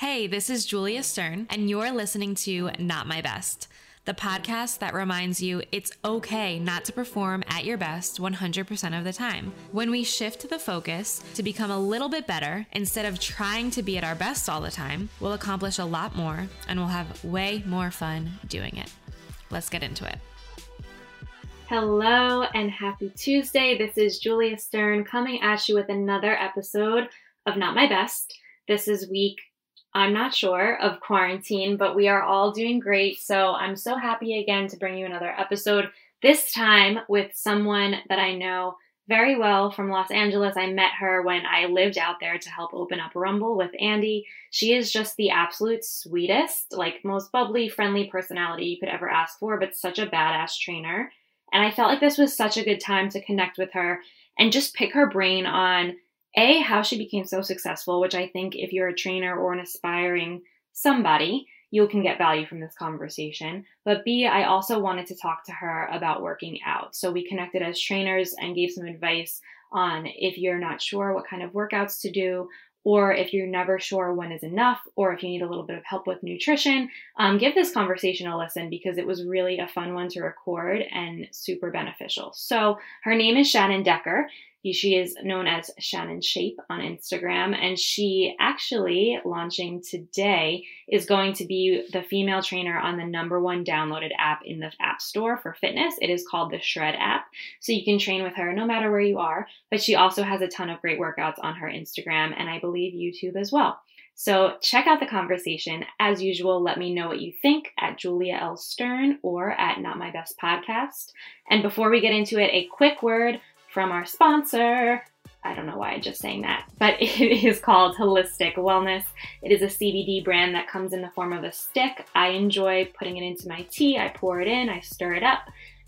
Hey, this is Julia Stern, and you're listening to Not My Best, the podcast that reminds you it's okay not to perform at your best 100% of the time. When we shift the focus to become a little bit better instead of trying to be at our best all the time, we'll accomplish a lot more and we'll have way more fun doing it. Let's get into it. Hello and happy Tuesday. This is Julia Stern coming at you with another episode of Not My Best. This is week I'm not sure of quarantine, but we are all doing great. So I'm so happy again to bring you another episode, this time with someone that I know very well from Los Angeles. I met her when I lived out there to help open up Rumble with Andy. She is just the absolute sweetest, like most bubbly, friendly personality you could ever ask for, but such a badass trainer. And I felt like this was such a good time to connect with her and just pick her brain on a, how she became so successful, which I think if you're a trainer or an aspiring somebody, you can get value from this conversation. But B, I also wanted to talk to her about working out. So we connected as trainers and gave some advice on if you're not sure what kind of workouts to do, or if you're never sure when is enough, or if you need a little bit of help with nutrition, um, give this conversation a listen because it was really a fun one to record and super beneficial. So her name is Shannon Decker. She is known as Shannon Shape on Instagram, and she actually launching today is going to be the female trainer on the number one downloaded app in the App Store for fitness. It is called the Shred app. So you can train with her no matter where you are, but she also has a ton of great workouts on her Instagram and I believe YouTube as well. So check out the conversation. As usual, let me know what you think at Julia L. Stern or at Not My Best Podcast. And before we get into it, a quick word from our sponsor. I don't know why I'm just saying that, but it is called Holistic Wellness. It is a CBD brand that comes in the form of a stick. I enjoy putting it into my tea. I pour it in, I stir it up.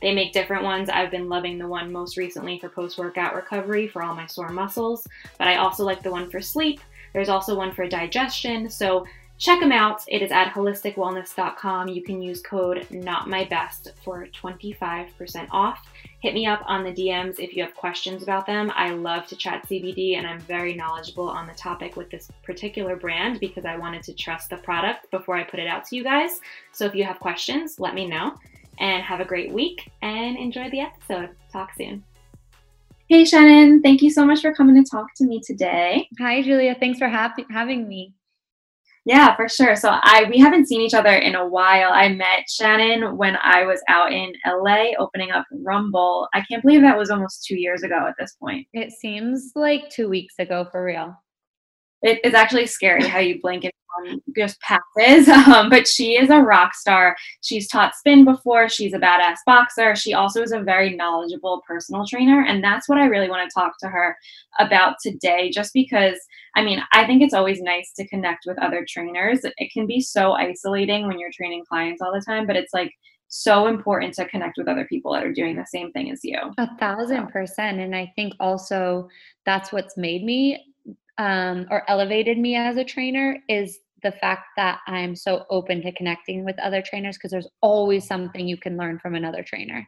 They make different ones. I've been loving the one most recently for post workout recovery for all my sore muscles, but I also like the one for sleep. There's also one for digestion. So check them out. It is at holisticwellness.com. You can use code NOTMYBEST for 25% off hit me up on the DMs if you have questions about them. I love to chat CBD and I'm very knowledgeable on the topic with this particular brand because I wanted to trust the product before I put it out to you guys. So if you have questions, let me know and have a great week and enjoy the episode. Talk soon. Hey Shannon, thank you so much for coming to talk to me today. Hi Julia, thanks for ha- having me. Yeah, for sure. So I we haven't seen each other in a while. I met Shannon when I was out in LA opening up Rumble. I can't believe that was almost two years ago at this point. It seems like two weeks ago for real. It, it's actually scary how you blink and just passes. Um, but she is a rock star. She's taught spin before. She's a badass boxer. She also is a very knowledgeable personal trainer. And that's what I really want to talk to her about today, just because, I mean, I think it's always nice to connect with other trainers. It can be so isolating when you're training clients all the time, but it's like, so important to connect with other people that are doing the same thing as you. A thousand percent. And I think also that's what's made me um, or elevated me as a trainer is the fact that I'm so open to connecting with other trainers because there's always something you can learn from another trainer.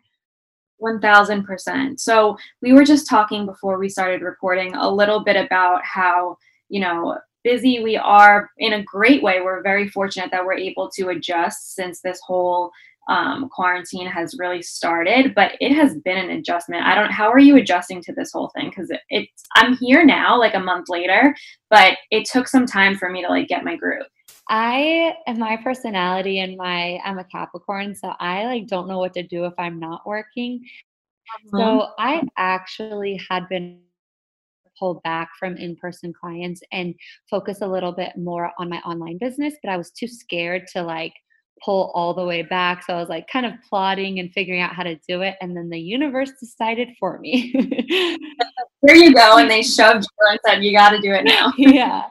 1000%. So, we were just talking before we started recording a little bit about how, you know, busy we are in a great way. We're very fortunate that we're able to adjust since this whole um, quarantine has really started, but it has been an adjustment. I don't. How are you adjusting to this whole thing? Because it, it's I'm here now, like a month later, but it took some time for me to like get my groove. I and my personality and my I'm a Capricorn, so I like don't know what to do if I'm not working. Mm-hmm. So I actually had been pulled back from in-person clients and focus a little bit more on my online business, but I was too scared to like pull all the way back. So I was like kind of plotting and figuring out how to do it. And then the universe decided for me. Here you go. And they shoved you and said, you got to do it now. yeah.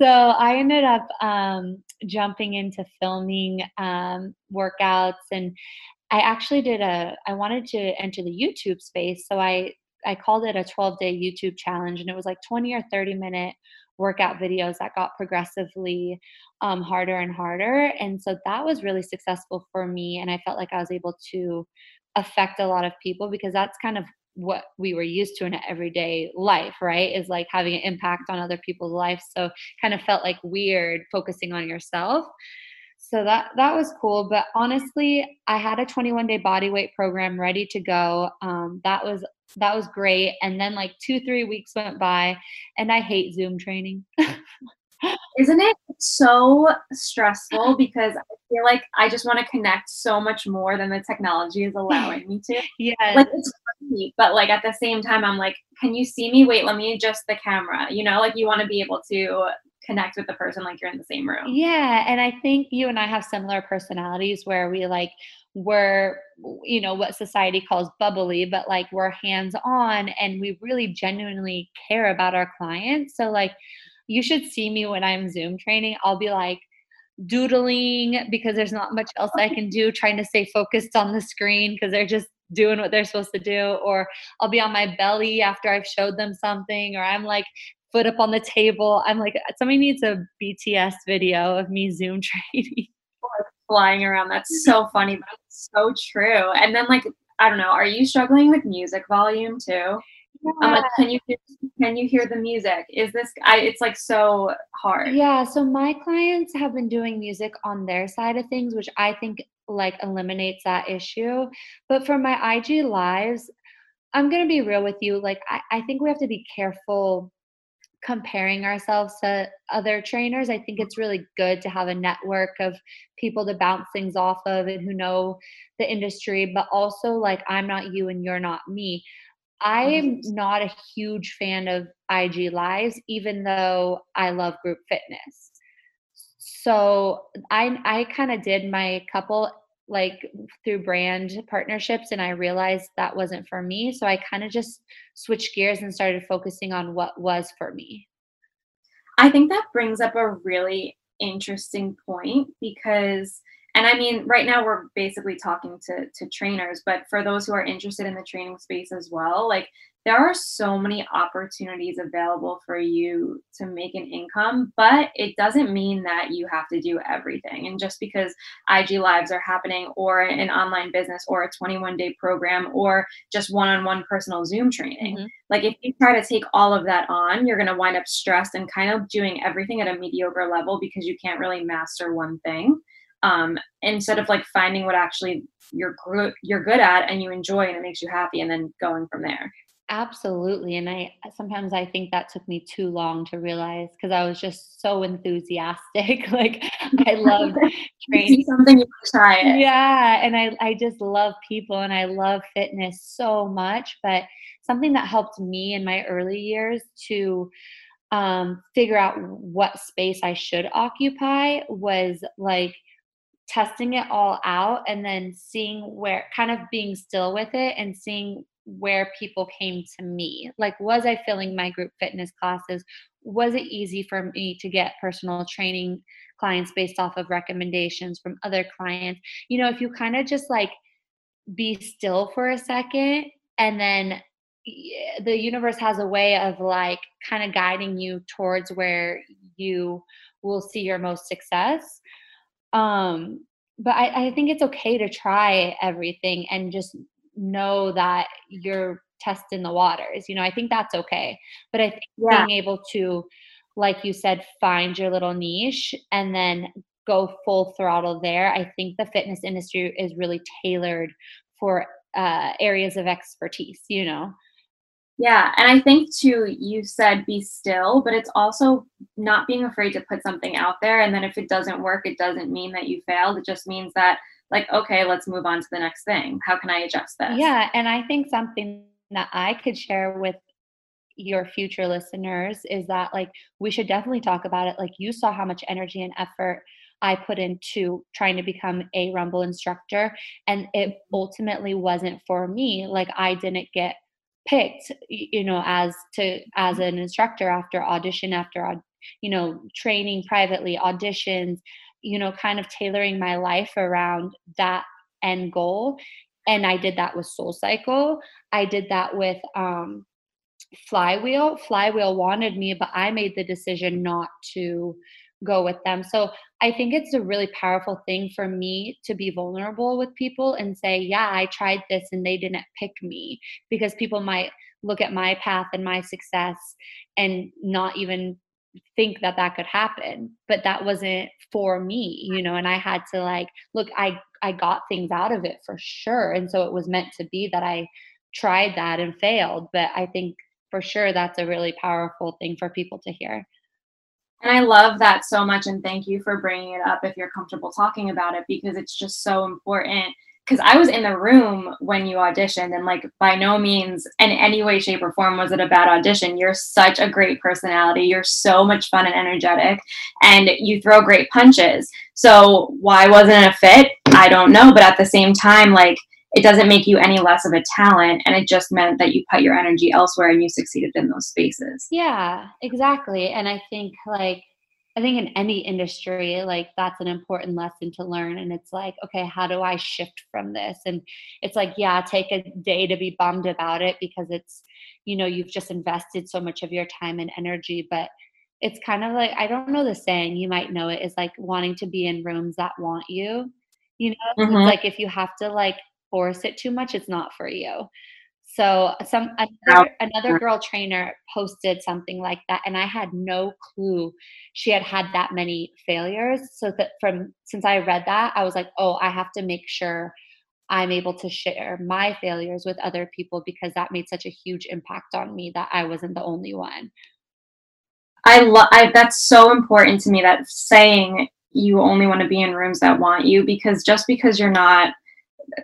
So I ended up um, jumping into filming um, workouts and I actually did a, I wanted to enter the YouTube space. So I, I called it a 12 day YouTube challenge and it was like 20 or 30 minute workout videos that got progressively um, harder and harder. And so that was really successful for me. And I felt like I was able to affect a lot of people because that's kind of what we were used to in everyday life, right? Is like having an impact on other people's lives. So kind of felt like weird focusing on yourself. So that that was cool. But honestly, I had a 21 day body weight program ready to go. Um, that was that was great. And then like two three weeks went by, and I hate Zoom training. Isn't it so stressful because I feel like I just want to connect so much more than the technology is allowing me to. Yeah. Like it's funny, but like at the same time, I'm like, can you see me? Wait, let me adjust the camera. You know, like you want to be able to connect with the person like you're in the same room. Yeah. And I think you and I have similar personalities where we like, we're you know what society calls bubbly but like we're hands on and we really genuinely care about our clients so like you should see me when I'm Zoom training. I'll be like doodling because there's not much else I can do, trying to stay focused on the screen because they're just doing what they're supposed to do. Or I'll be on my belly after I've showed them something, or I'm like foot up on the table. I'm like, somebody needs a BTS video of me Zoom training. Flying around. That's so funny, but it's so true. And then, like, I don't know, are you struggling with music volume too? Yeah. I'm like, can you hear, can you hear the music? Is this? I it's like so hard. Yeah. So my clients have been doing music on their side of things, which I think like eliminates that issue. But for my IG lives, I'm gonna be real with you. Like I, I think we have to be careful comparing ourselves to other trainers. I think mm-hmm. it's really good to have a network of people to bounce things off of and who know the industry, but also like I'm not you and you're not me. I am not a huge fan of IG lives, even though I love group fitness. So I I kind of did my couple like through brand partnerships and I realized that wasn't for me. So I kind of just switched gears and started focusing on what was for me. I think that brings up a really interesting point because and I mean, right now we're basically talking to to trainers, but for those who are interested in the training space as well, like there are so many opportunities available for you to make an income, but it doesn't mean that you have to do everything. And just because IG lives are happening or an online business or a 21 day program or just one on one personal Zoom training, mm-hmm. like if you try to take all of that on, you're going to wind up stressed and kind of doing everything at a mediocre level because you can't really master one thing um, instead of like finding what actually you're you're good at and you enjoy and it makes you happy and then going from there absolutely and i sometimes i think that took me too long to realize because i was just so enthusiastic like i love training something you try it. yeah and i i just love people and i love fitness so much but something that helped me in my early years to um, figure out what space i should occupy was like testing it all out and then seeing where kind of being still with it and seeing where people came to me like was i filling my group fitness classes? Was it easy for me to get personal training clients based off of recommendations from other clients? You know if you kind of just like be still for a second and then the universe has a way of like kind of guiding you towards where you will see your most success um, but I, I think it's okay to try everything and just know that you're testing the waters. You know, I think that's okay. But I think yeah. being able to, like you said, find your little niche and then go full throttle there. I think the fitness industry is really tailored for uh, areas of expertise, you know? Yeah, and I think too, you said be still, but it's also not being afraid to put something out there. And then if it doesn't work, it doesn't mean that you failed. It just means that, like, okay, let's move on to the next thing. How can I adjust this? Yeah, and I think something that I could share with your future listeners is that, like, we should definitely talk about it. Like, you saw how much energy and effort I put into trying to become a Rumble instructor, and it mm-hmm. ultimately wasn't for me. Like, I didn't get picked you know as to as an instructor after audition after you know training privately auditions you know kind of tailoring my life around that end goal and i did that with SoulCycle i did that with um flywheel. Flywheel wanted me but i made the decision not to go with them. So i think it's a really powerful thing for me to be vulnerable with people and say yeah i tried this and they didn't pick me because people might look at my path and my success and not even think that that could happen but that wasn't for me you know and i had to like look i i got things out of it for sure and so it was meant to be that i tried that and failed but i think for sure that's a really powerful thing for people to hear. And i love that so much and thank you for bringing it up if you're comfortable talking about it because it's just so important because I was in the room when you auditioned, and like by no means in any way, shape, or form was it a bad audition. You're such a great personality. You're so much fun and energetic, and you throw great punches. So why wasn't it a fit? I don't know. But at the same time, like it doesn't make you any less of a talent, and it just meant that you put your energy elsewhere and you succeeded in those spaces. Yeah, exactly. And I think like I think in any industry, like that's an important lesson to learn. And it's like, okay, how do I shift from this? And it's like, yeah, take a day to be bummed about it because it's, you know, you've just invested so much of your time and energy. But it's kind of like, I don't know the saying, you might know it, is like wanting to be in rooms that want you. You know, mm-hmm. like if you have to like force it too much, it's not for you. So some another, another girl trainer posted something like that, and I had no clue she had had that many failures. So that from since I read that, I was like, oh, I have to make sure I'm able to share my failures with other people because that made such a huge impact on me that I wasn't the only one. I love that's so important to me that saying you only want to be in rooms that want you because just because you're not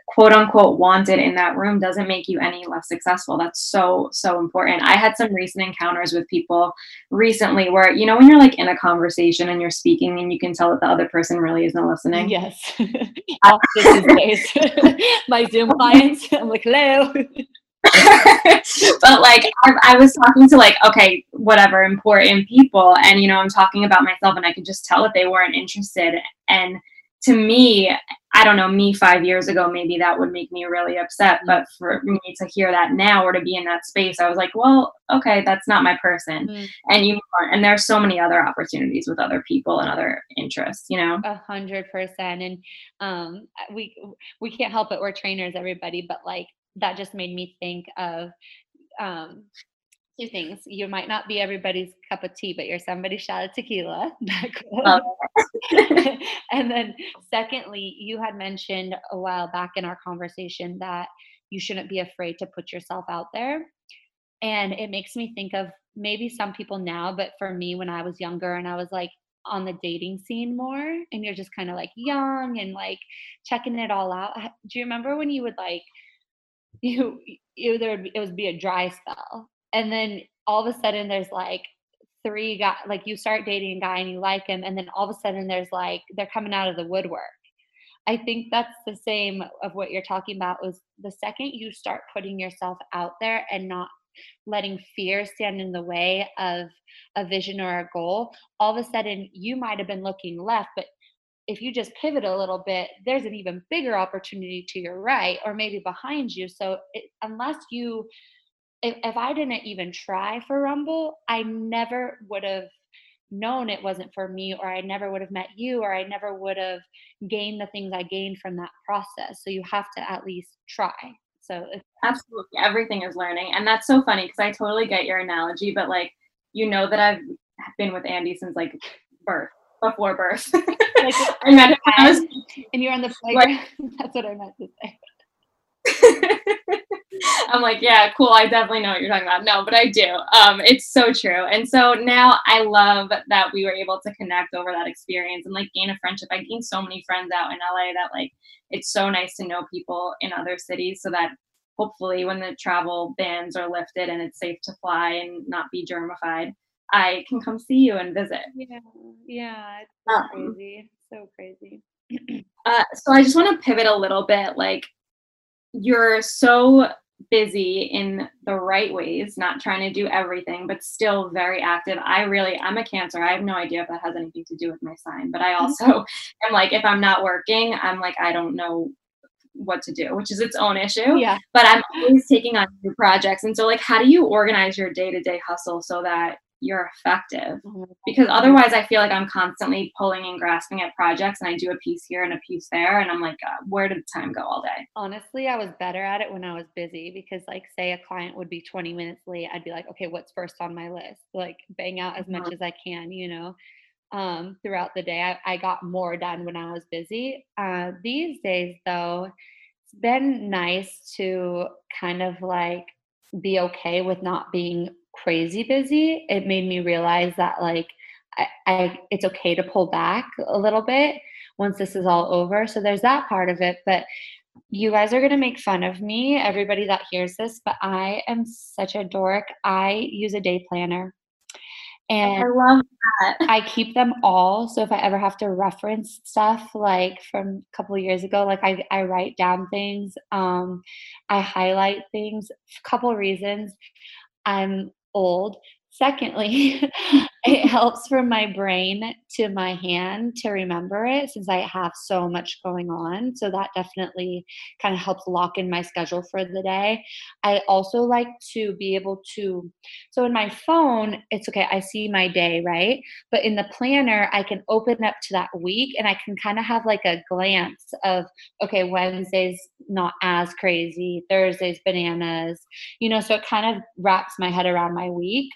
quote unquote wanted in that room doesn't make you any less successful. That's so, so important. I had some recent encounters with people recently where, you know, when you're like in a conversation and you're speaking and you can tell that the other person really isn't listening. Yes. My Zoom clients, I'm like, hello. but like I, I, was talking to like okay whatever important people and you know i'm talking about myself and i could just tell that they weren't interested and to me I don't know, me five years ago, maybe that would make me really upset. Mm-hmm. But for me to hear that now or to be in that space, I was like, well, okay, that's not my person. Mm-hmm. And you and there's so many other opportunities with other people and other interests, you know? A hundred percent. And um we we can't help it, we're trainers, everybody, but like that just made me think of um two things. You might not be everybody's cup of tea, but you're somebody's shot of tequila. and then, secondly, you had mentioned a while back in our conversation that you shouldn't be afraid to put yourself out there. And it makes me think of maybe some people now, but for me, when I was younger and I was like on the dating scene more, and you're just kind of like young and like checking it all out. Do you remember when you would like, you, you there would, it would be a dry spell and then all of a sudden there's like three guys like you start dating a guy and you like him and then all of a sudden there's like they're coming out of the woodwork. I think that's the same of what you're talking about was the second you start putting yourself out there and not letting fear stand in the way of a vision or a goal all of a sudden you might have been looking left but if you just pivot a little bit there's an even bigger opportunity to your right or maybe behind you. So it, unless you if, if I didn't even try for Rumble, I never would have known it wasn't for me, or I never would have met you, or I never would have gained the things I gained from that process. So you have to at least try. So absolutely everything is learning. And that's so funny because I totally get your analogy, but like, you know that I've been with Andy since like birth, before birth. like, I met him was, and you're on the playground. Like, that's what I meant to say. I'm like, yeah, cool. I definitely know what you're talking about. No, but I do. Um, it's so true. And so now I love that we were able to connect over that experience and like gain a friendship. I gained so many friends out in LA that like it's so nice to know people in other cities so that hopefully when the travel bans are lifted and it's safe to fly and not be germified, I can come see you and visit. Yeah, yeah, it's so um, crazy, so crazy. uh, so I just want to pivot a little bit. Like you're so busy in the right ways, not trying to do everything, but still very active. I really, I'm a cancer. I have no idea if that has anything to do with my sign, but I mm-hmm. also am like, if I'm not working, I'm like, I don't know what to do, which is its own issue. Yeah. But I'm always taking on new projects. And so like how do you organize your day-to-day hustle so that you're effective Oh because otherwise i feel like i'm constantly pulling and grasping at projects and i do a piece here and a piece there and i'm like uh, where did the time go all day Honestly, I was better at it when I was busy because, like, say a client would be 20 minutes late, I'd be like, okay, what's first on my list? Like, bang out as much Mhm. as I can, you know, um, throughout the day. I, I got more done when I was busy. Uh, these days, though, it's been nice to kind of like be okay with not being crazy busy. It made me realize that, like, I, I it's okay to pull back a little bit once this is all over. So there's that part of it. But you guys are going to make fun of me, everybody that hears this, but I am such a dork. I use a day planner and i love that I keep them all. So if I ever have to reference stuff like from a couple years ago, like I, I write down things, um, I highlight things. A couple reasons. I'm old. Secondly, it helps from my brain to my hand to remember it since I have so much going on. So that definitely kind of helps lock in my schedule for the day. I also like to be able to, so in my phone, it's okay, I see my day, right? But in the planner, I can open up to that week and I can kind of have like a glance of, okay, Wednesday's not as crazy, Thursday's bananas, you know, so it kind of wraps my head around my week.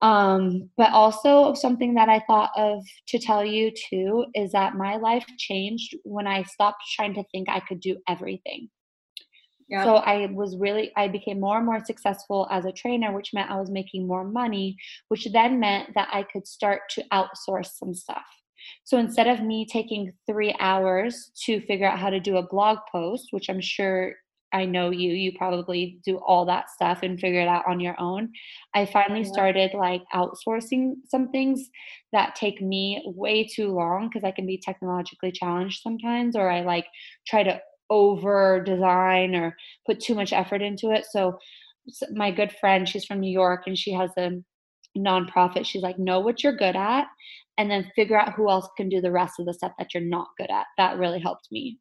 Um, but also something that I thought of to tell you too is that my life changed when I stopped trying to think I could do everything. Yep. So I was really I became more and more successful as a trainer, which meant I was making more money, which then meant that I could start to outsource some stuff. So instead of me taking 3 hours to figure out how to do a blog post, which I'm sure I know you, you probably do all that stuff and figure it out on your own. I finally started like outsourcing some things that take me way too long because I can be technologically challenged sometimes, or I like try to over design or put too much effort into it. So, my good friend, she's from New York and she has a nonprofit. She's like, know what you're good at and then figure out who else can do the rest of the stuff that you're not good at. That really helped me.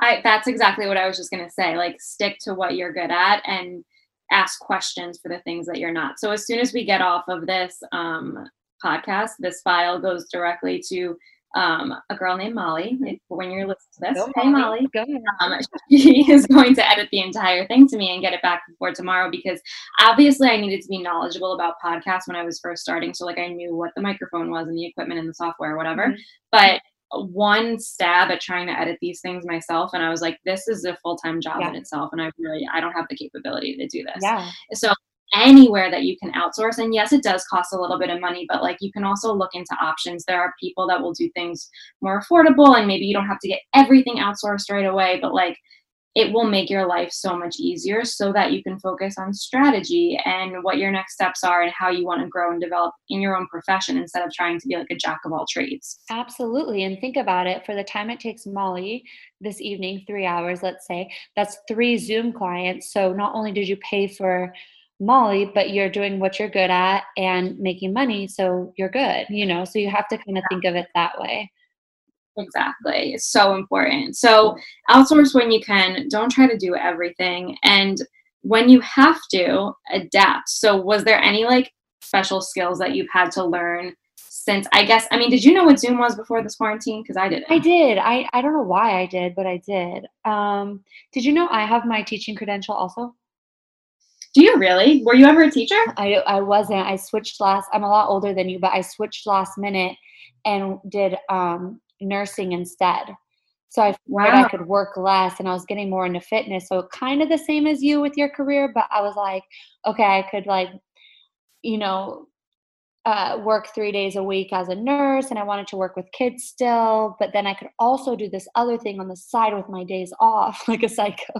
I that's exactly what I was just gonna say. Like stick to what you're good at and ask questions for the things that you're not. So as soon as we get off of this um, podcast, this file goes directly to um, a girl named Molly. When you're listening to this, hey Molly, Go ahead. um, she is going to edit the entire thing to me and get it back before tomorrow because obviously I needed to be knowledgeable about podcasts when I was first starting. So like I knew what the microphone was and the equipment and the software, whatever. Mhm. But one stab at trying to edit these things myself, and I was like, this is a full time job Yeah. in itself, and I really I don't have the capability to do this. Yeah. So anywhere that you can outsource and yes it does cost a little bit of money but like you can also look into options there are people that will do things more affordable and maybe you don't have to get everything outsourced right away but like it will make your life so much easier so that you can focus on strategy and what your next steps are and how you want to grow and develop in your own profession instead of trying to be like a jack of all trades Absolutely. And think about it for the time it takes Molly this evening, three hours, let's say, that's three Zoom clients. So not only did you pay for Molly, but you're doing what you're good at and making money. So you're good, you know? So you have to kind of think of it that way. Exactly. It's so important. So outsource when you can. Don't try to do everything. And when you have to, adapt. So was there any like special skills that you've had to learn since I guess I mean, did you know what Zoom was before this quarantine? Because I didn't. I did. I, I don't know why I did, but I did. Um, did you know I have my teaching credential also? Do you really? Were you ever a teacher? I I wasn't. I switched last. I'm a lot older than you, but I switched last minute and did um, nursing instead. So I figured I could work less, and I was getting more into fitness. So kind of the same as you with your career, but I was like, okay, I could like, you know, uh, work three days a week as a nurse, and I wanted to work with kids still. But then I could also do this other thing on the side with my days off, like a psycho.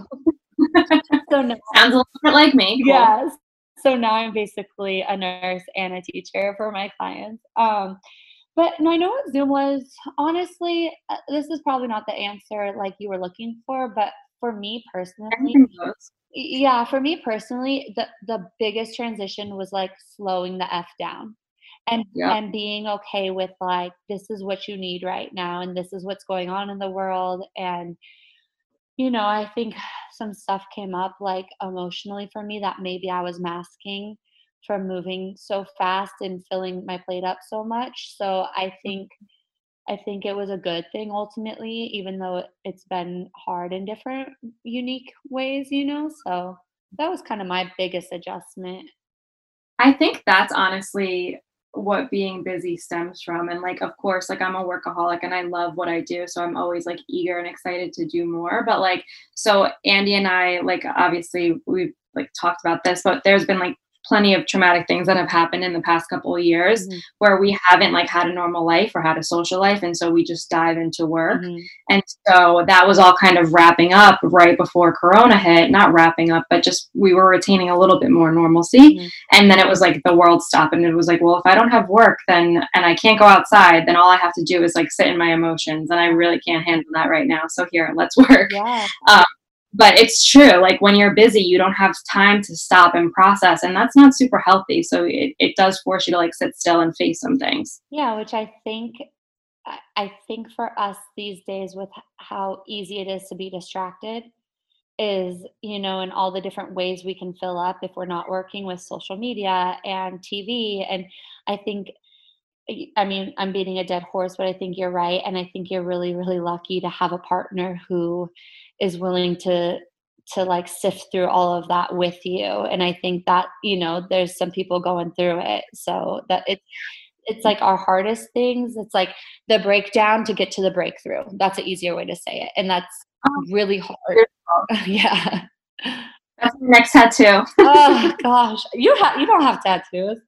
so now Sounds a little bit like me. Cool. Yes. So now I'm basically a nurse and a teacher for my clients. Um, but no, I know what Zoom was. Honestly, uh, this is probably not the answer like you were looking for, but for me personally, yeah, for me personally, the the biggest transition was like slowing the f down. And Yep. and being okay with like this is what you need right now and this is what's going on in the world and you know, I think some stuff came up like emotionally for me that maybe I was masking from moving so fast and filling my plate up so much. So I Mm-hmm. think I think it was a good thing ultimately, even though it's been hard in different unique ways, you know. So that was kind of my biggest adjustment. I think that's honestly what being busy stems from. And like, of course, like I'm a workaholic and I love what I do. So I'm always like eager and excited to do more. But like, so Andy and I, like, obviously we've like talked about this, but there's been like plenty of traumatic things that have happened in the past couple of years Mhm. where we haven't like had a normal life or had a social life. And so we just dive into work. Mhm. And so that was all kind of wrapping up right before Corona hit. Not wrapping up, but just we were retaining a little bit more normalcy. Mhm. And then it was like the world stopped. And it was like, well, if I don't have work, then, and I can't go outside, then all I have to do is like sit in my emotions. And I really can't handle that right now. So here, let's work. Yeah. But it's true. Like when you're busy, you don't have time to stop and process. And that's not super healthy. So it, it does force you to like sit still and face some things. Yeah, which I think I- think for us these days with how easy it is to be distracted is, you know, in all the different ways we can fill up if we're not working with social media and TV. And I think I mean, I'm beating a dead horse, but I think you're right. And I think you're really, really lucky to have a partner who is willing to to like sift through all of that with you. And I think that, you know, there's some people going through it. So that it's it's like our hardest things. It's like the breakdown to get to the breakthrough. That's an easier way to say it. And that's Oh, really hard. yeah. That's next tattoo. Oh gosh. You have you don't have tattoos.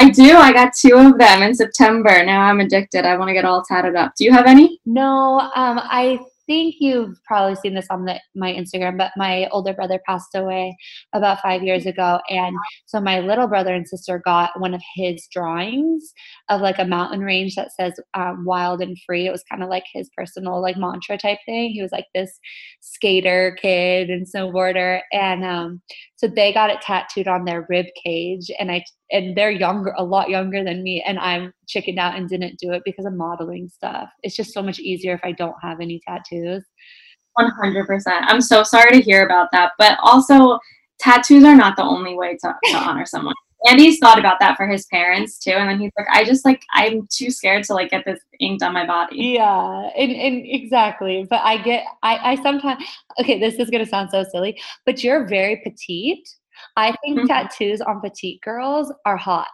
I do. I got two of them in September. Now I'm addicted. I want to get all tatted up. Do you have any? No, um, I think you've probably seen this on the, my Instagram, but my older brother passed away about five years ago. And so my little brother and sister got one of his drawings of like a mountain range that says um, wild and free. It was kind of like his personal like mantra type thing. He was like this skater kid and snowboarder. And um, so they got it tattooed on their rib cage. And I, and they're younger, a lot younger than me. And I'm chickened out and didn't do it because of modeling stuff. It's just so much easier if I don't have any tattoos. 100%. I'm so sorry to hear about that. But also, tattoos are not the only way to, to honor someone. Andy's thought about that for his parents too. And then he's like, I just like, I'm too scared to like get this inked on my body. Yeah, and, and exactly. But I get, I, I sometimes, okay, this is going to sound so silly, but you're very petite. I think Mhm. tattoos on petite girls are hot.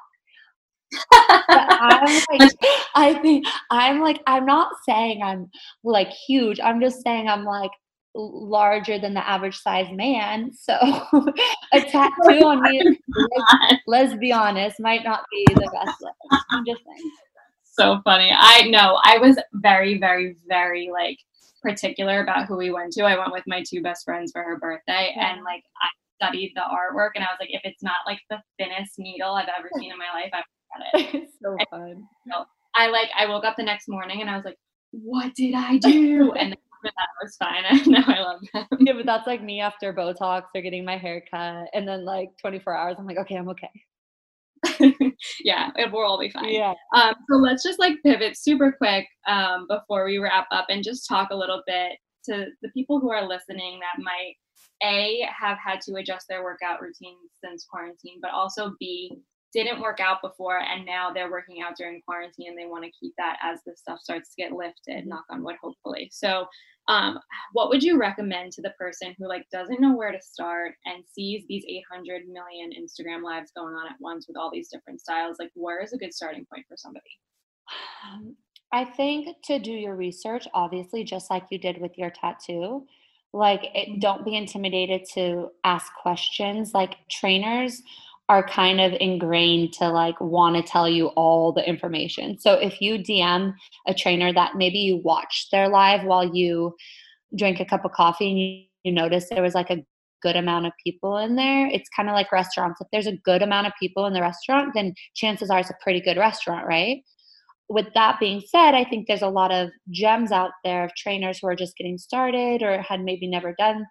But I'm like, I think I'm like, I'm not saying I'm like huge. I'm just saying I'm like larger than the average size man. So a tattoo on me, let's, let's be honest, might not be the best look. I'm just saying. so funny. I know. I was very, very, very like particular about who we went to. I went with my two best friends for her birthday, Yeah. and like I studied the artwork, and I was like, if it's not like the thinnest needle I've ever seen in my life, I would get it. It's so fun. I like I woke up the next morning and I was like, what did I do? And that was fine. And now I love them. Yeah, but that's like me after Botox or getting my hair cut. And then like 24 hours, I'm like, okay, I'm okay. yeah, it will all be fine. Yeah. Um, so let's just like pivot super quick um, before we wrap up and just talk a little bit to the people who are listening that might a have had to adjust their workout routines since quarantine, but also b didn't work out before and now they're working out during quarantine and they want to keep that as the stuff starts to get lifted. Knock on wood, hopefully. So, um, what would you recommend to the person who like doesn't know where to start and sees these 800 million Instagram lives going on at once with all these different styles? Like, where is a good starting point for somebody? I think to do your research, obviously, just like you did with your tattoo, like it, don't be intimidated to ask questions. Like trainers are kind of ingrained to like want to tell you all the information. So if you DM a trainer that maybe you watched their live while you drink a cup of coffee and you, you notice there was like a good amount of people in there, it's kind of like restaurants. If there's a good amount of people in the restaurant, then chances are it's a pretty good restaurant, right? with that being said, I think there's a lot of gems out there of trainers who are just getting started or had maybe never done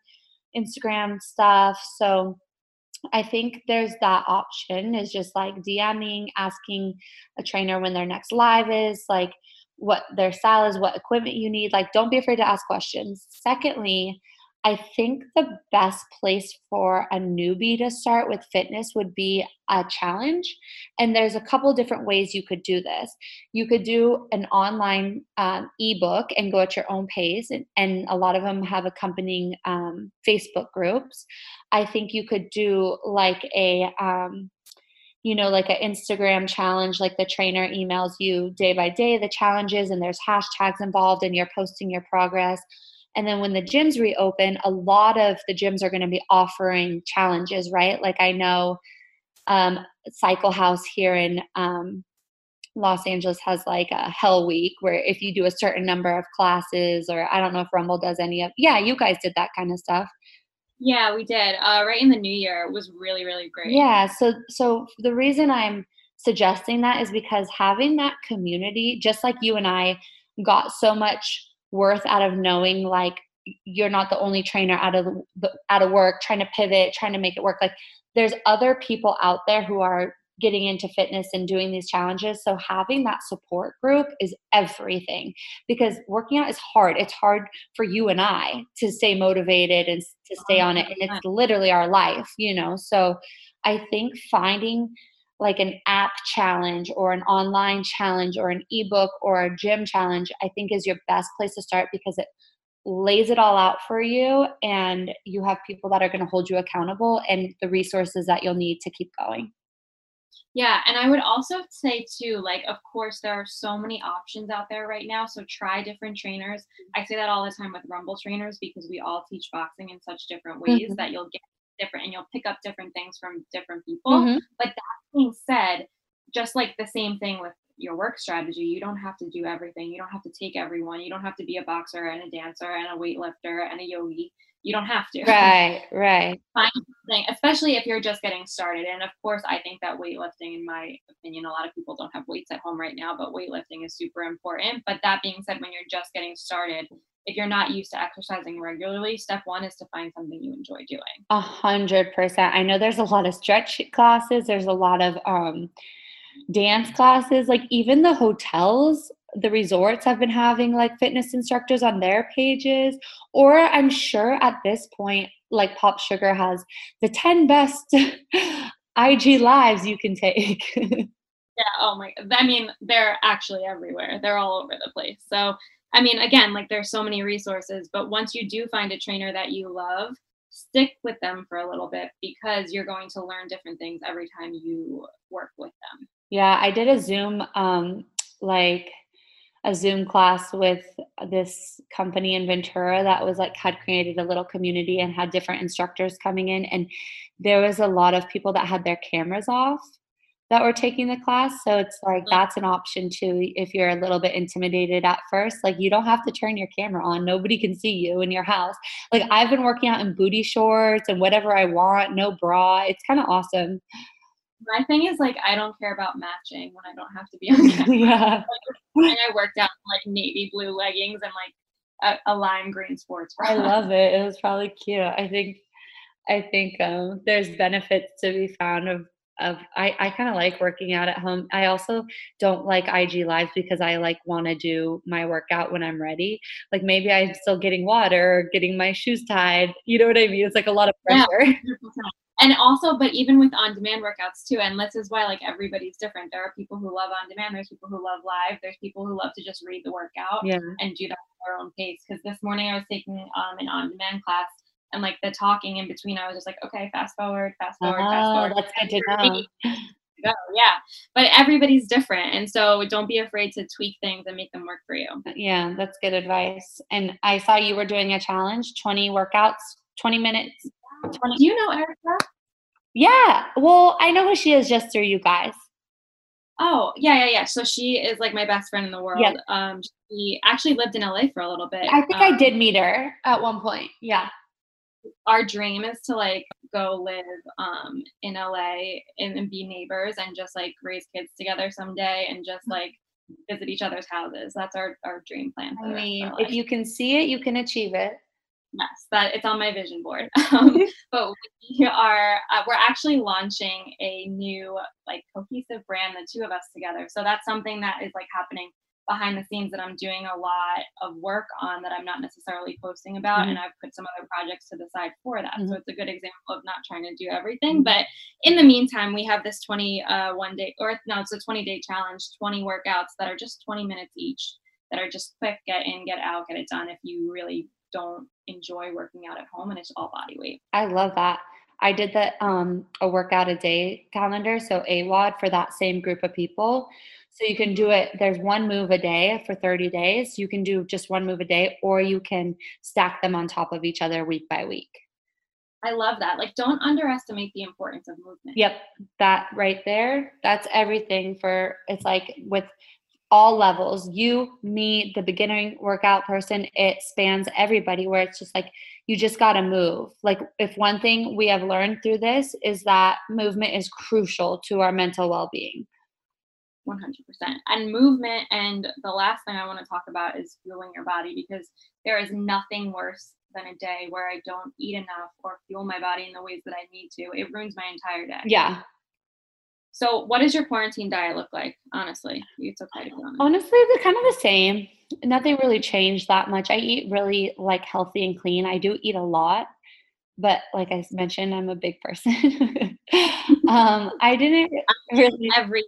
Instagram stuff. So I think there's that option is just like DMing, asking a trainer when their next live is, like what their style is, what equipment you need. Like, don't be afraid to ask questions. Secondly, I think the best place for a newbie to start with fitness would be a challenge. And there's a couple different ways you could do this. You could do an online um, ebook and go at your own pace, and, and a lot of them have accompanying um, Facebook groups. I think you could do like a um, you know, like an Instagram challenge, like the trainer emails you day by day the challenges, and there's hashtags involved, and you're posting your progress. And then when the gyms reopen, a lot of the gyms are going to be offering challenges, right? Like I know um, Cycle House here in um, Los Angeles has like a Hell Week where if you do a certain number of classes, or I don't know if Rumble does any of, yeah, you guys did that kind of stuff. Yeah, we did. Uh, right in the new year it was really, really great. Yeah. So, so the reason I'm suggesting that is because having that community, just like you and I got so much worth out of knowing like you're not the only trainer out of the, out of work trying to pivot, trying to make it work. Like there's other people out there who are getting into fitness and doing these challenges. So having that support group is everything because working out is hard. It's hard for you and I to stay motivated and to stay on it. And it's literally our life, you know? So I think finding like an app challenge or an online challenge or an ebook or a gym challenge, I think is your best place to start because it lays it all out for you and you have people that are going to hold you accountable and the resources that you'll need to keep going. Yeah, and I would also say too, like, of course, there are so many options out there right now. So try different trainers. I say that all the time with Rumble trainers because we all teach boxing in such different ways mm-hmm. that you'll get different and you'll pick up different things from different people. Mm-hmm. But that being said, just like the same thing with your work strategy, you don't have to do everything. You don't have to take everyone. You don't have to be a boxer and a dancer and a weightlifter and a yogi you don't have to. Right, right. Find something, especially if you're just getting started. And of course, I think that weightlifting, in my opinion, a lot of people don't have weights at home right now, but weightlifting is super important. But that being said, when you're just getting started, if you're not used to exercising regularly, step one is to find something you enjoy doing. A hundred percent. I know there's a lot of stretch classes. There's a lot of um, dance classes. Like even the hotels the resorts have been having like fitness instructors on their pages or i'm sure at this point like PopSugar has the 10 best ig lives you can take yeah oh my i mean they're actually everywhere they're all over the place so i mean again like there's so many resources but once you do find a trainer that you love stick with them for a little bit because you're going to learn different things every time you work with them yeah i did a zoom um like a Zoom class with this company in Ventura that was like had created a little community and had different instructors coming in. And there was a lot of people that had their cameras off that were taking the class. So it's like that's an option too if you're a little bit intimidated at first. Like you don't have to turn your camera on. Nobody can see you in your house. Like I've been working out in booty shorts and whatever I want, no bra. It's kind of awesome my thing is like I don't care about matching when I don't have to be on camera. yeah. Like, I worked out in like navy blue leggings and like a, a lime green sports bra. I love it. It was probably cute. I think I think um, there's benefits to be found of of I, I kind of like working out at home. I also don't like IG lives because I like want to do my workout when I'm ready. Like maybe I'm still getting water getting my shoes tied. You know what I mean? It's like a lot of pressure. Yeah, and also but even with on demand workouts too and this is why like everybody's different there are people who love on demand there's people who love live there's people who love to just read the workout yeah. and do that at their own pace because this morning i was taking um an on demand class and like the talking in between i was just like okay fast forward fast forward oh, fast forward that's good to know go yeah but everybody's different and so don't be afraid to tweak things and make them work for you yeah that's good advice and i saw you were doing a challenge 20 workouts 20 minutes 20. Do you know Erica? Yeah. Well, I know who she is just through you guys. Oh, yeah, yeah, yeah. So she is like my best friend in the world. Yeah. Um, she actually lived in LA for a little bit. I think um, I did meet her at one point. Yeah. Our dream is to like go live um in LA and, and be neighbors and just like raise kids together someday and just mm. like visit each other's houses. That's our, our dream plan. I mean, if you can see it, you can achieve it yes that it's on my vision board um, but we are uh, we're actually launching a new like cohesive brand the two of us together so that's something that is like happening behind the scenes that I'm doing a lot of work on that I'm not necessarily posting about. Mm-hmm. And I've put some other projects to the side for that. Mhm. So it's a good example of not trying to do everything. But in the meantime, we have this 21 uh, day, or no, it's a 20 day challenge, 20 workouts that are just 20 minutes each, that are just quick, get in, get out, get it done if you really don't enjoy working out at home and it's all body weight. I love that. I did the um a workout a day calendar, so AWOD for that same group of people. So you can do it. There's one move a day for 30 days. You can do just one move a day, or you can stack them on top of each other week by week. I love that. Like, don't underestimate the importance of movement. Yep, that right there. That's everything for it's like with all levels. You, me, the beginning workout person, it spans everybody where it's just like you just got to move. Like if one thing we have learned through this is that movement is crucial to our mental well-being. 100%. And movement, and the last thing I want to talk about is fueling your body because there is nothing worse than a day where I don't eat enough or fuel my body in the ways that I need to. It ruins my entire day. Yeah. So, what does your quarantine diet look like? Honestly, it's okay to be honest. Honestly, they're kind of the same. Nothing really changed that much. I eat really like healthy and clean. I do eat a lot, but like I mentioned, I'm a big person. um, I didn't really. Every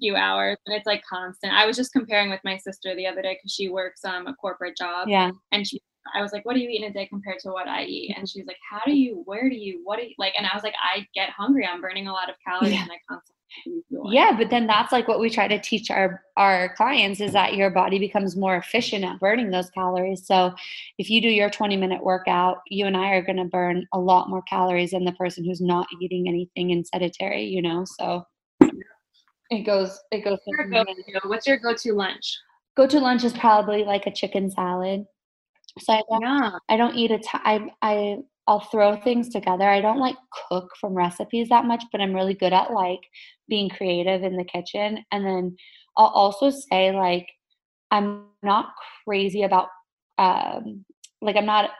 few hours, and it's like constant. I was just comparing with my sister the other day because she works um, a corporate job, Yeah. and she I was like, what do you eat in a day compared to what I eat? And she's like, how do you, where do you, what do you like? And I was like, I get hungry. I'm burning a lot of calories Yeah. and I constantly. Yeah, but then that's like what we try to teach our our clients is that your body becomes more efficient at burning those calories. So if you do your 20 minute workout, you and I are going to burn a lot more calories than the person who's not eating anything and sedentary, you know? So it goes it goes What's your go-to? What's your go-to lunch? go to lunch is probably like a chicken salad. So I don't, Yeah. I don't eat a t- I I I'll throw things together. I don't like cook from recipes that much, but I'm really good at like being creative in the kitchen. And then I'll also say like I'm not crazy about um like I'm not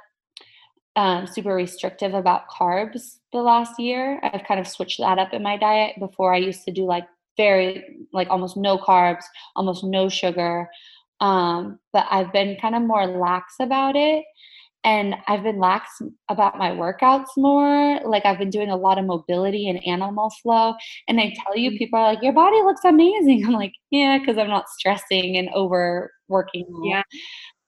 um, super restrictive about carbs the last year. I've kind of switched that up in my diet. Before I used to do like very like almost no carbs, almost no sugar. Um, but I've been kind of more lax about it. And I've been lax about my workouts more. Like I've been doing a lot of mobility and animal flow. And I tell you, people are like, your body looks amazing. I'm like, yeah, because I'm not stressing and overworking. Yeah.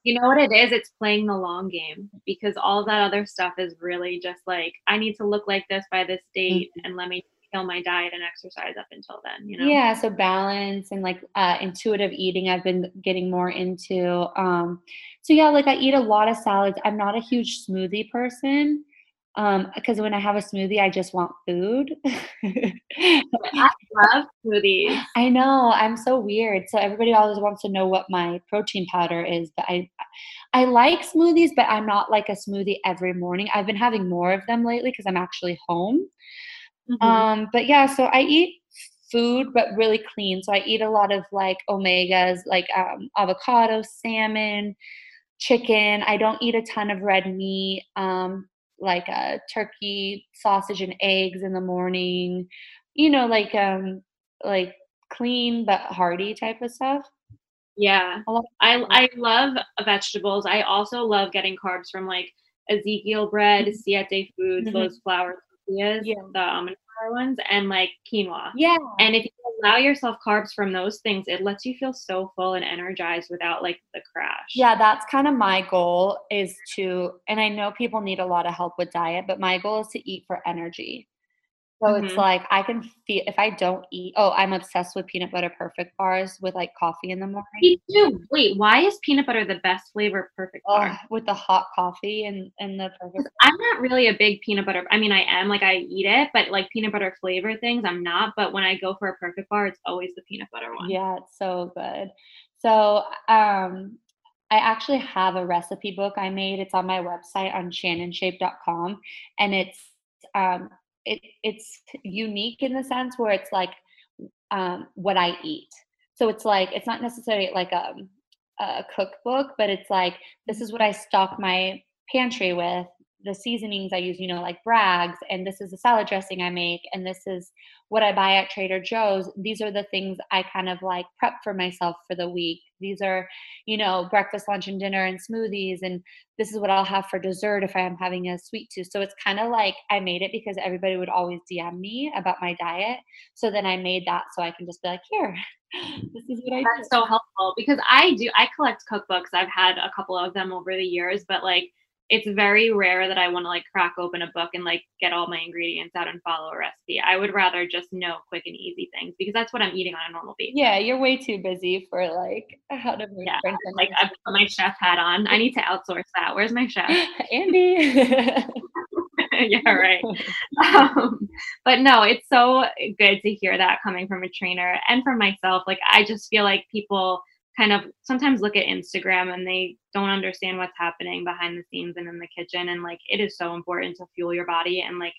You know what it is? It's playing the long game because all that other stuff is really just like I need to look like this by this date and let me kill my diet and exercise up until then, you know? Yeah, so balance and like uh, intuitive eating, I've been getting more into. Um, so yeah, like I eat a lot of salads. I'm not a huge smoothie person um, because when I have a smoothie, I just want food. I love smoothies. I know I'm so weird. So everybody always wants to know what my protein powder is, but I I like smoothies, but I'm not like a smoothie every morning. I've been having more of them lately because I'm actually home. Mhm. Um, but yeah, so I eat food, but really clean. So I eat a lot of like omegas, like um, avocado, salmon, chicken. I don't eat a ton of red meat, um, like uh, turkey, sausage, and eggs in the morning. You know, like um, like clean but hearty type of stuff. Yeah. I I love vegetables. I also love getting carbs from like Ezekiel bread, Siete Foods, Mhm. those flour tortillas, Yeah. the almond flour ones, and like quinoa. Yeah. And if you allow yourself carbs from those things, it lets you feel so full and energized without like the crash. Yeah, that's kind of my goal is to, and I know people need a lot of help with diet, but my goal is to eat for energy. So it's Mhm. like I can feel if I don't eat. Oh, I'm obsessed with peanut butter perfect bars with like coffee in the morning. Me too. Wait, why is peanut butter the best flavor perfect bar? With the hot coffee and and the perfect. I'm not really a big peanut butter. I mean, I am like I eat it, but like peanut butter flavor things, I'm not. But when I go for a perfect bar, it's always the peanut butter one. Yeah, it's so good. So um, I actually have a recipe book I made. It's on my website on shannonshape.com, and it's um, it it's unique in the sense where it's like um, what I eat. So it's like it's not necessarily like a, a cookbook, but it's like this is what I stock my pantry with the seasonings I use, you know, like Bragg's, and this is the salad dressing I make, and this is what I buy at Trader Joe's. These are the things I kind of like prep for myself for the week. These are, you know, breakfast, lunch, and dinner and smoothies, and this is what I'll have for dessert if I am having a sweet tooth. So it's kind of like I made it because everybody would always DM me about my diet. So then I made that so I can just be like, here, this is what I That's do. so helpful because I do, I collect cookbooks. I've had a couple of them over the years, but like, it's very rare that I want to like crack open a book and like get all my ingredients out and follow a recipe. I would rather just know quick and easy things because that's what I'm eating on a normal basis. Yeah, you're way too busy for like how to make yeah, like I put my chef hat on. I need to outsource that. Where's my chef? Andy. yeah, right. Um, but no, it's so good to hear that coming from a trainer and from myself. Like I just feel like people kind of sometimes look at Instagram and they don't understand what's happening behind the scenes and in the kitchen. And like it is so important to fuel your body and like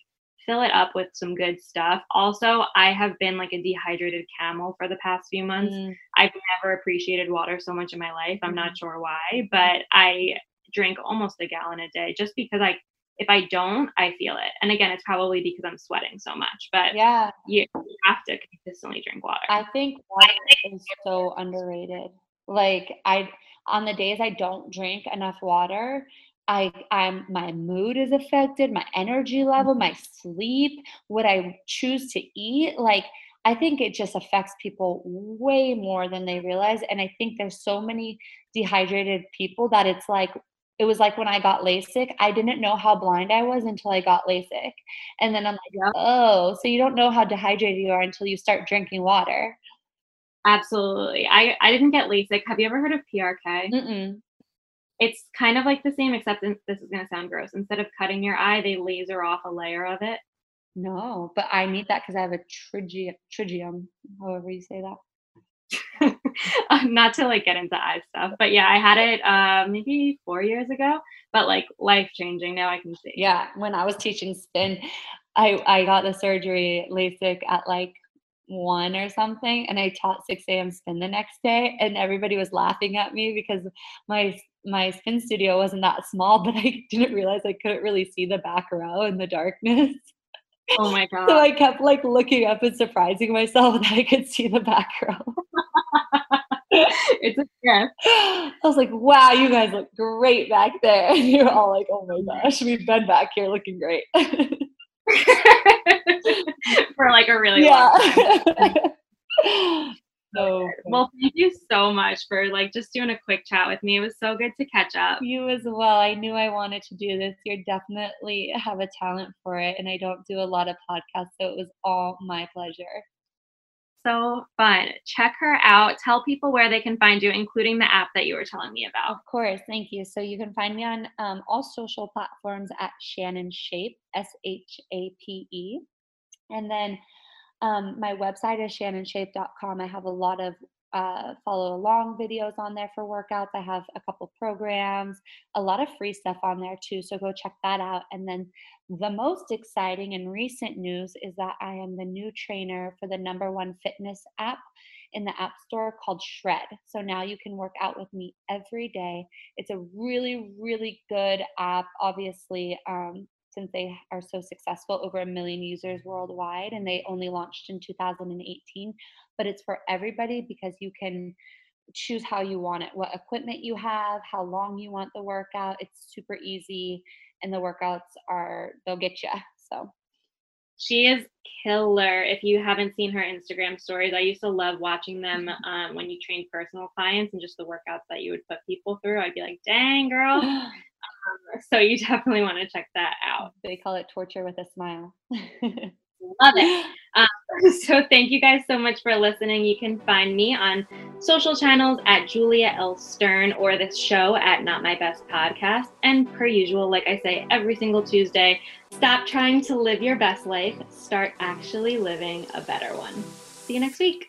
fill it up with some good stuff. Also, I have been like a dehydrated camel for the past few months. Mm. I've never appreciated water so much in my life. I'm not mm. sure why, but I drink almost a gallon a day just because I if I don't, I feel it. And again, it's probably because I'm sweating so much. But yeah, you have to consistently drink water. I think water is so underrated. Like I on the days I don't drink enough water, I I'm my mood is affected, my energy level, my mm-hmm. sleep, what I choose to eat, like I think it just affects people way more than they realize and I think there's so many dehydrated people that it's like it was like when I got LASIK, I didn't know how blind I was until I got LASIK. And then I'm like, yep. oh, so you don't know how dehydrated you are until you start drinking water. Absolutely. I, I didn't get LASIK. Have you ever heard of PRK? Mm-mm. It's kind of like the same, except this is going to sound gross. Instead of cutting your eye, they laser off a layer of it. No, but I need that because I have a trigium, trigium, however you say that. not to like get into eye stuff, but yeah, I had it uh, maybe four years ago, but like life changing. Now I can see. Yeah, when I was teaching spin, I I got the surgery LASIK at like one or something and I taught 6 a.m. spin the next day and everybody was laughing at me because my my spin studio wasn't that small, but I didn't realize I couldn't really see the back row in the darkness. Oh my god. So I kept like looking up and surprising myself that I could see the back row. it's a gift. I was like, wow, you guys look great back there. And you're all like, oh, oh my gosh, we've been back here looking great. for like a really yeah. long time. so well thank you so much for like just doing a quick chat with me. It was so good to catch up. You as well. I knew i wanted to do this. You definitely have a talent for it and i don't do a lot of podcasts so it was all my pleasure so fun. Check her out. Tell people where they can find you, including the app that you were telling me about. Of course. Thank you. So you can find me on um, all social platforms at Shannon Shape, S H A P E. And then um, my website is shannonshape.com. I have a lot of uh, follow along videos on there for workouts. I have a couple programs, a lot of free stuff on there too. So go check that out. And then the most exciting and recent news is that I am the new trainer for the number one fitness app in the App Store called Shred. So now you can work out with me every day. It's a really, really good app. Obviously, um, since they are so successful, over a million users worldwide, and they only launched in 2018. But it's for everybody because you can choose how you want it, what equipment you have, how long you want the workout. It's super easy, and the workouts are, they'll get you. So she is killer. If you haven't seen her Instagram stories, I used to love watching them mm-hmm. um, when you trained personal clients and just the workouts that you would put people through. I'd be like, dang, girl. So you definitely want to check that out. They call it torture with a smile. Love it. Um, so thank you guys so much for listening. You can find me on social channels at Julia L. Stern or this show at Not My Best Podcast. And per usual, like I say every single Tuesday, stop trying to live your best life, start actually living a better one. See you next week.